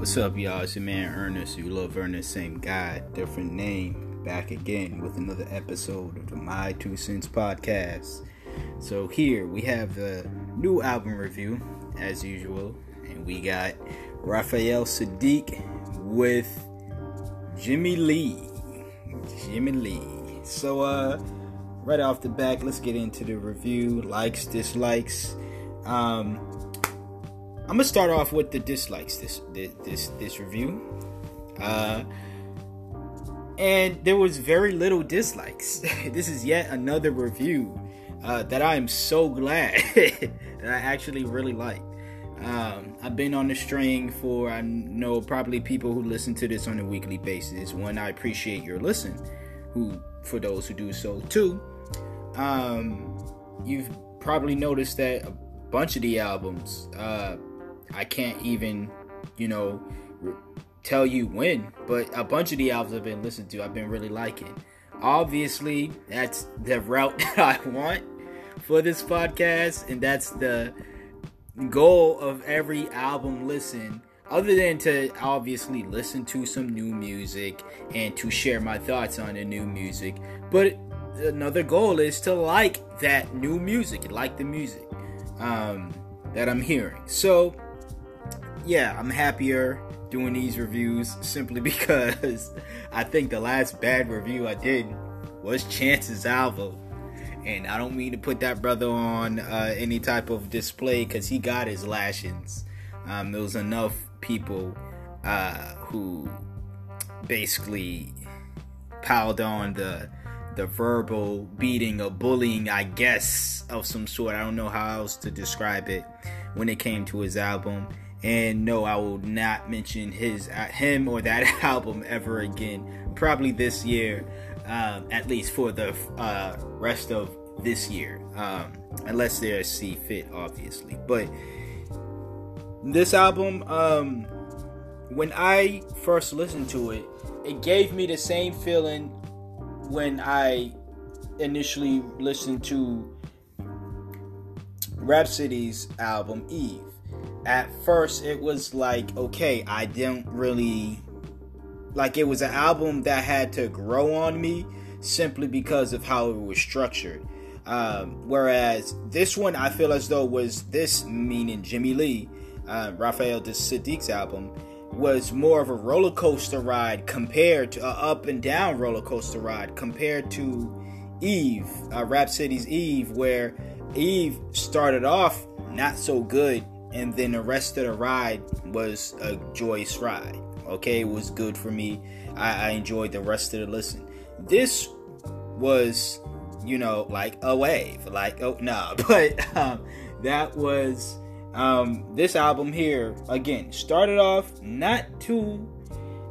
What's up, y'all? It's your man Ernest. You love Ernest, same guy, different name. Back again with another episode of the My Two Cents podcast. So here we have the new album review, as usual, and we got Raphael Saadiq with Jimmy Lee. Jimmy Lee. So uh, right off the back, let's get into the review. Likes, dislikes. Um, I'm gonna start off with the dislikes this this this review. Uh, and there was very little dislikes. this is yet another review uh, that I am so glad that I actually really like. Um, I've been on the string for I know probably people who listen to this on a weekly basis. One, I appreciate your listen. Who, for those who do so too, um, you've probably noticed that a bunch of the albums. Uh, I can't even, you know, tell you when, but a bunch of the albums I've been listening to, I've been really liking. Obviously, that's the route that I want for this podcast, and that's the goal of every album listen. Other than to obviously listen to some new music and to share my thoughts on the new music, but another goal is to like that new music, like the music um, that I'm hearing. So, yeah, I'm happier doing these reviews simply because I think the last bad review I did was Chance's album. And I don't mean to put that brother on uh, any type of display because he got his lashings. Um, there was enough people uh, who basically piled on the the verbal beating or bullying, I guess, of some sort. I don't know how else to describe it when it came to his album. And no, I will not mention his uh, him or that album ever again. Probably this year, um, at least for the uh, rest of this year, um, unless they see fit, obviously. But this album, um, when I first listened to it, it gave me the same feeling when I initially listened to Rapsody's album Eve at first it was like okay i didn't really like it was an album that had to grow on me simply because of how it was structured. Um, whereas this one i feel as though was this meaning jimmy lee uh, raphael saadiq's album was more of a roller coaster ride compared to an up and down roller coaster ride compared to eve uh, rapsody's eve where eve started off not so good and then the rest of the ride was a joyous ride. Okay, it was good for me. I, I enjoyed the rest of the listen. This was, you know, like a wave. Like, oh nah. but um, that was um, this album here. Again, started off not too,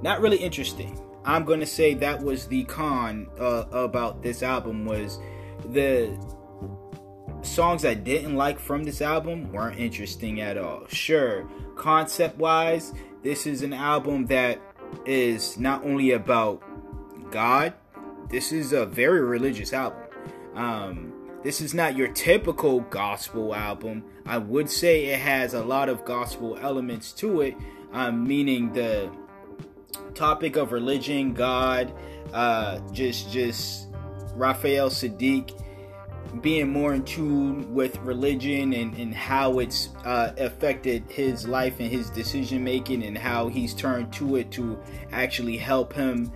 not really interesting. I'm gonna say that was the con uh, about this album was the songs I didn't like from this album weren't interesting at all. Sure, concept wise, this is an album that is not only about God, this is a very religious album. Um, this is not your typical gospel album. I would say it has a lot of gospel elements to it, um, meaning the topic of religion, God, uh, just just Raphael Saadiq being more in tune with religion and, and how it's uh, affected his life and his decision making and how he's turned to it to actually help him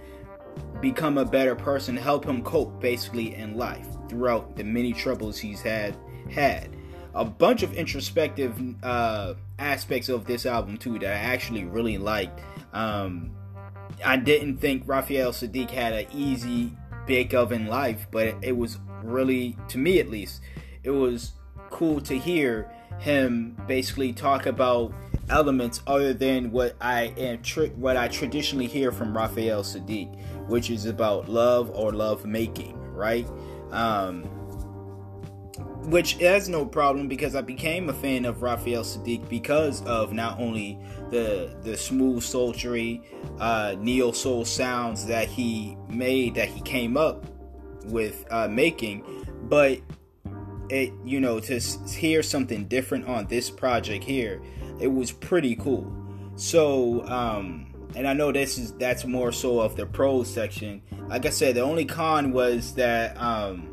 become a better person, help him cope basically in life throughout the many troubles he's had had. A bunch of introspective uh, aspects of this album too that I actually really liked. Um, I didn't think Raphael Saadiq had an easy bake oven life, but it was really, to me at least, it was cool to hear him basically talk about elements other than what I am tri- what I traditionally hear from Raphael Saadiq, which is about love or love making, right? Um, which has no problem because I became a fan of Raphael Saadiq because of not only the the smooth sultry uh, neo soul sounds that he made that he came up with uh, making, but it you know to hear something different on this project here, it was pretty cool. So, um, and I know this is that's more so of the pros section. Like I said, the only con was that um,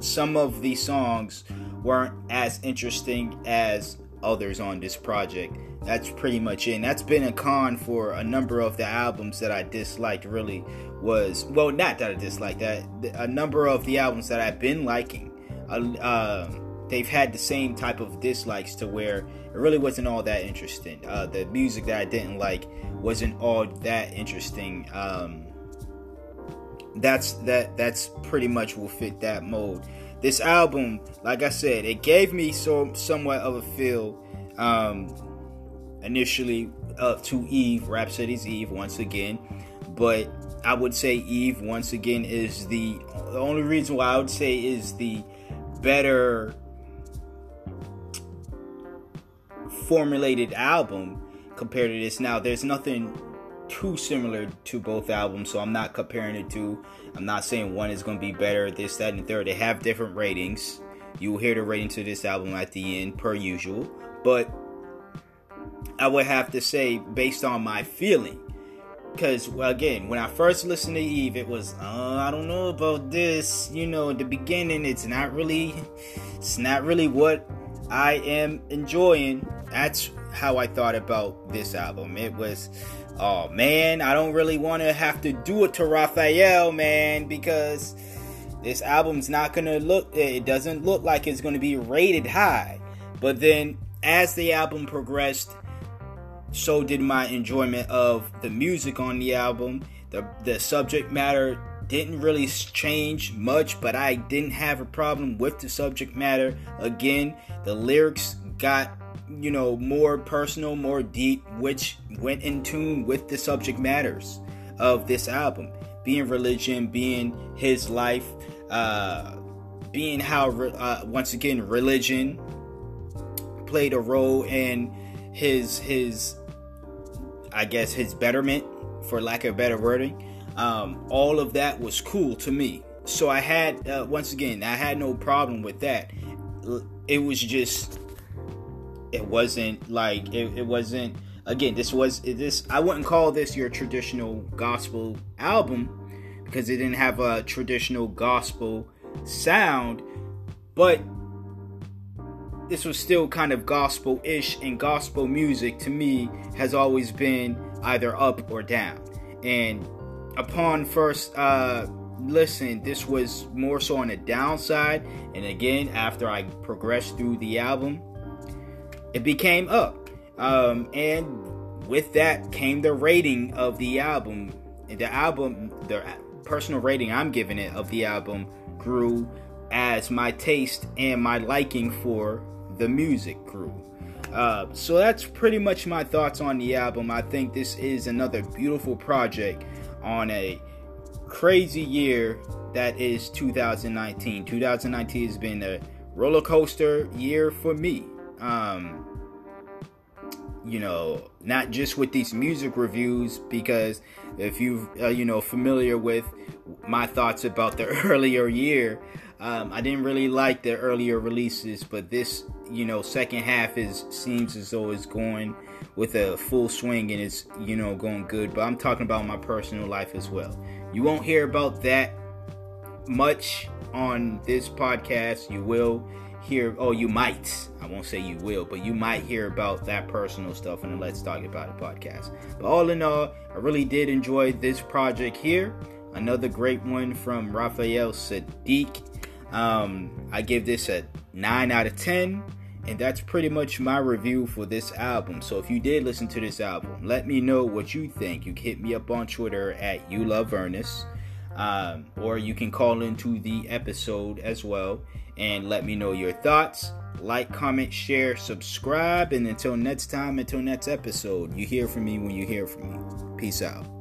some of the songs weren't as interesting as others on this project. That's pretty much it. And that's been a con for a number of the albums that I disliked. Really was well, not that I disliked that. A number of the albums that I've been liking. Uh, they've had the same type of dislikes to where it really wasn't all that interesting. Uh, the music that I didn't like wasn't all that interesting. Um, that's that that's pretty much will fit that mode. This album, like I said, it gave me so somewhat of a feel um, initially up to Eve, Rapsody's Eve once again, but I would say Eve once again is the the only reason why I would say is the better formulated album compared to this. Now, there's nothing too similar to both albums, so I'm not comparing it to. I'm not saying one is going to be better, this, that, and third. They have different ratings. You will hear the rating to this album at the end, per usual. But I would have to say, based on my feeling, because well, again, when I first listened to Eve, it was, uh, I don't know about this. You know, in the beginning, it's not really, it's not really what I am enjoying. That's how I thought about this album. It was, oh man, I don't really want to have to do it to Raphael, man, because this album's not gonna look. It doesn't look like it's gonna be rated high. But then, as the album progressed, so did my enjoyment of the music on the album. The the subject matter didn't really change much, but I didn't have a problem with the subject matter. Again, the lyrics got you know more personal, more deep, which went in tune with the subject matters of this album. Being religion, being his life, uh, being how uh, once again religion played a role in his his I guess his betterment, for lack of better wording. Um, all of that was cool to me. So I had uh, once again I had no problem with that. It was just it wasn't like it, it wasn't again this was this I wouldn't call this your traditional gospel album because it didn't have a traditional gospel sound, but this was still kind of gospel ish, and gospel music to me has always been either up or down. And upon first uh, listen, this was more so on the downside. And again, after I progressed through the album, it became up. Um, and with that came the rating of the album. The album, the personal rating I'm giving it of the album grew as my taste and my liking for the music grew. Uh, so that's pretty much my thoughts on the album. I think this is another beautiful project on a crazy year that is 2019. 2019 has been a roller coaster year for me. Um, you know, not just with these music reviews, because if you uh, you know familiar with my thoughts about the earlier year, um, I didn't really like the earlier releases, but this, you know, second half is seems as though it's going with a full swing and it's, you know, going good. But I'm talking about my personal life as well. You won't hear about that much on this podcast. You will hear, oh, you might. I won't say you will, but you might hear about that personal stuff in the Let's Talk About It podcast. But all in all, I really did enjoy this project here. Another great one from Raphael Saadiq. Um, I give this a 9 out of 10. And that's pretty much my review for this album. So if you did listen to this album, let me know what you think. You can hit me up on Twitter at You Love Ernest. Um, or you can call into the episode as well and let me know your thoughts. Like, comment, share, subscribe. And until next time, until next episode, you hear from me when you hear from me. Peace out.